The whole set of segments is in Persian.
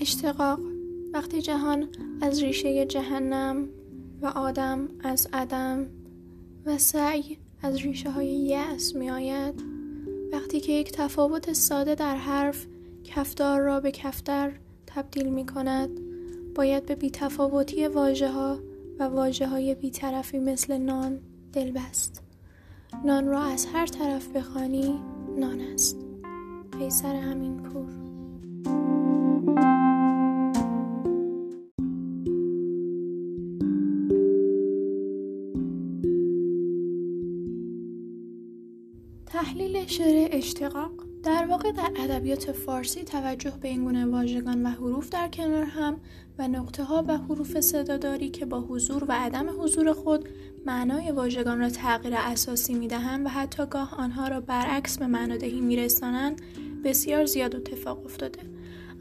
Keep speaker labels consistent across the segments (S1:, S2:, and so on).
S1: اشتقاق. وقتی جهان از ریشه جهنم و آدم از عدم و سعی از ریشه های یأس می آید وقتی که یک تفاوت ساده در حرف کفدار را به کفتر تبدیل می کند باید به بیتفاوتی واجه ها و واجه های بیطرفی مثل نان دل بست نان را از هر طرف بخوانی نان است. قیصر همین پور. تحلیل شعر اشتقاق. در واقع در ادبیات فارسی توجه به این گونه واژگان و حروف در کنار هم و نقطه ها و حروف صداداری که با حضور و عدم حضور خود معنای واژگان را تغییر اساسی می دهند و حتی گاه آنها را برعکس به معنادهی می رسانند بسیار زیاد اتفاق افتاده.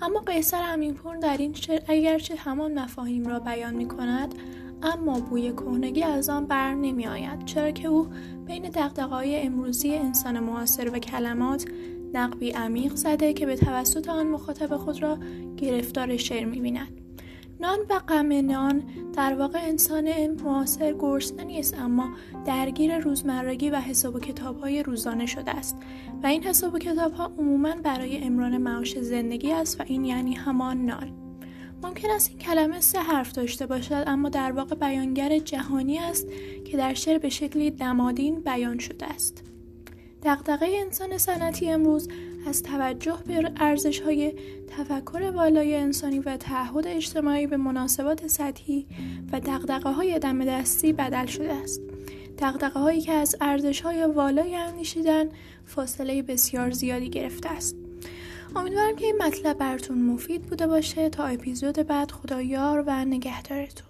S1: اما قیصر امینپور در این شعر اگرچه همان مفاهیم را بیان می کند اما بوی کهنگی از آن بر نمی آید چرا که او بین دقدقای امروزی انسان معاصر و کلمات نقبی عمیق زده که به توسط آن مخاطب خود را گرفتار شعر می بیند. نان و غم نان در واقع انسان معاصر گرسنه است اما درگیر روزمرگی و حساب و کتاب های روزانه شده است. و این حساب و کتاب ها عموما برای امران معاش زندگی است و این یعنی همان نان. ممکن است این کلمه سه حرف داشته باشد اما در واقع بیانگر جهانی است که در شعر به شکلی نمادین بیان شده است. دقدقه انسان سنتی امروز از توجه به ارزش های تفکر والای انسانی و تعهد اجتماعی به مناسبات سطحی و دقدقه های دم دستی بدل شده است. دقدقه هایی که از ارزش های والای اندیشیدن فاصله بسیار زیادی گرفته است. امیدوارم که این مطلب براتون مفید بوده باشه تا اپیزود بعد خدایار و نگهدارتون.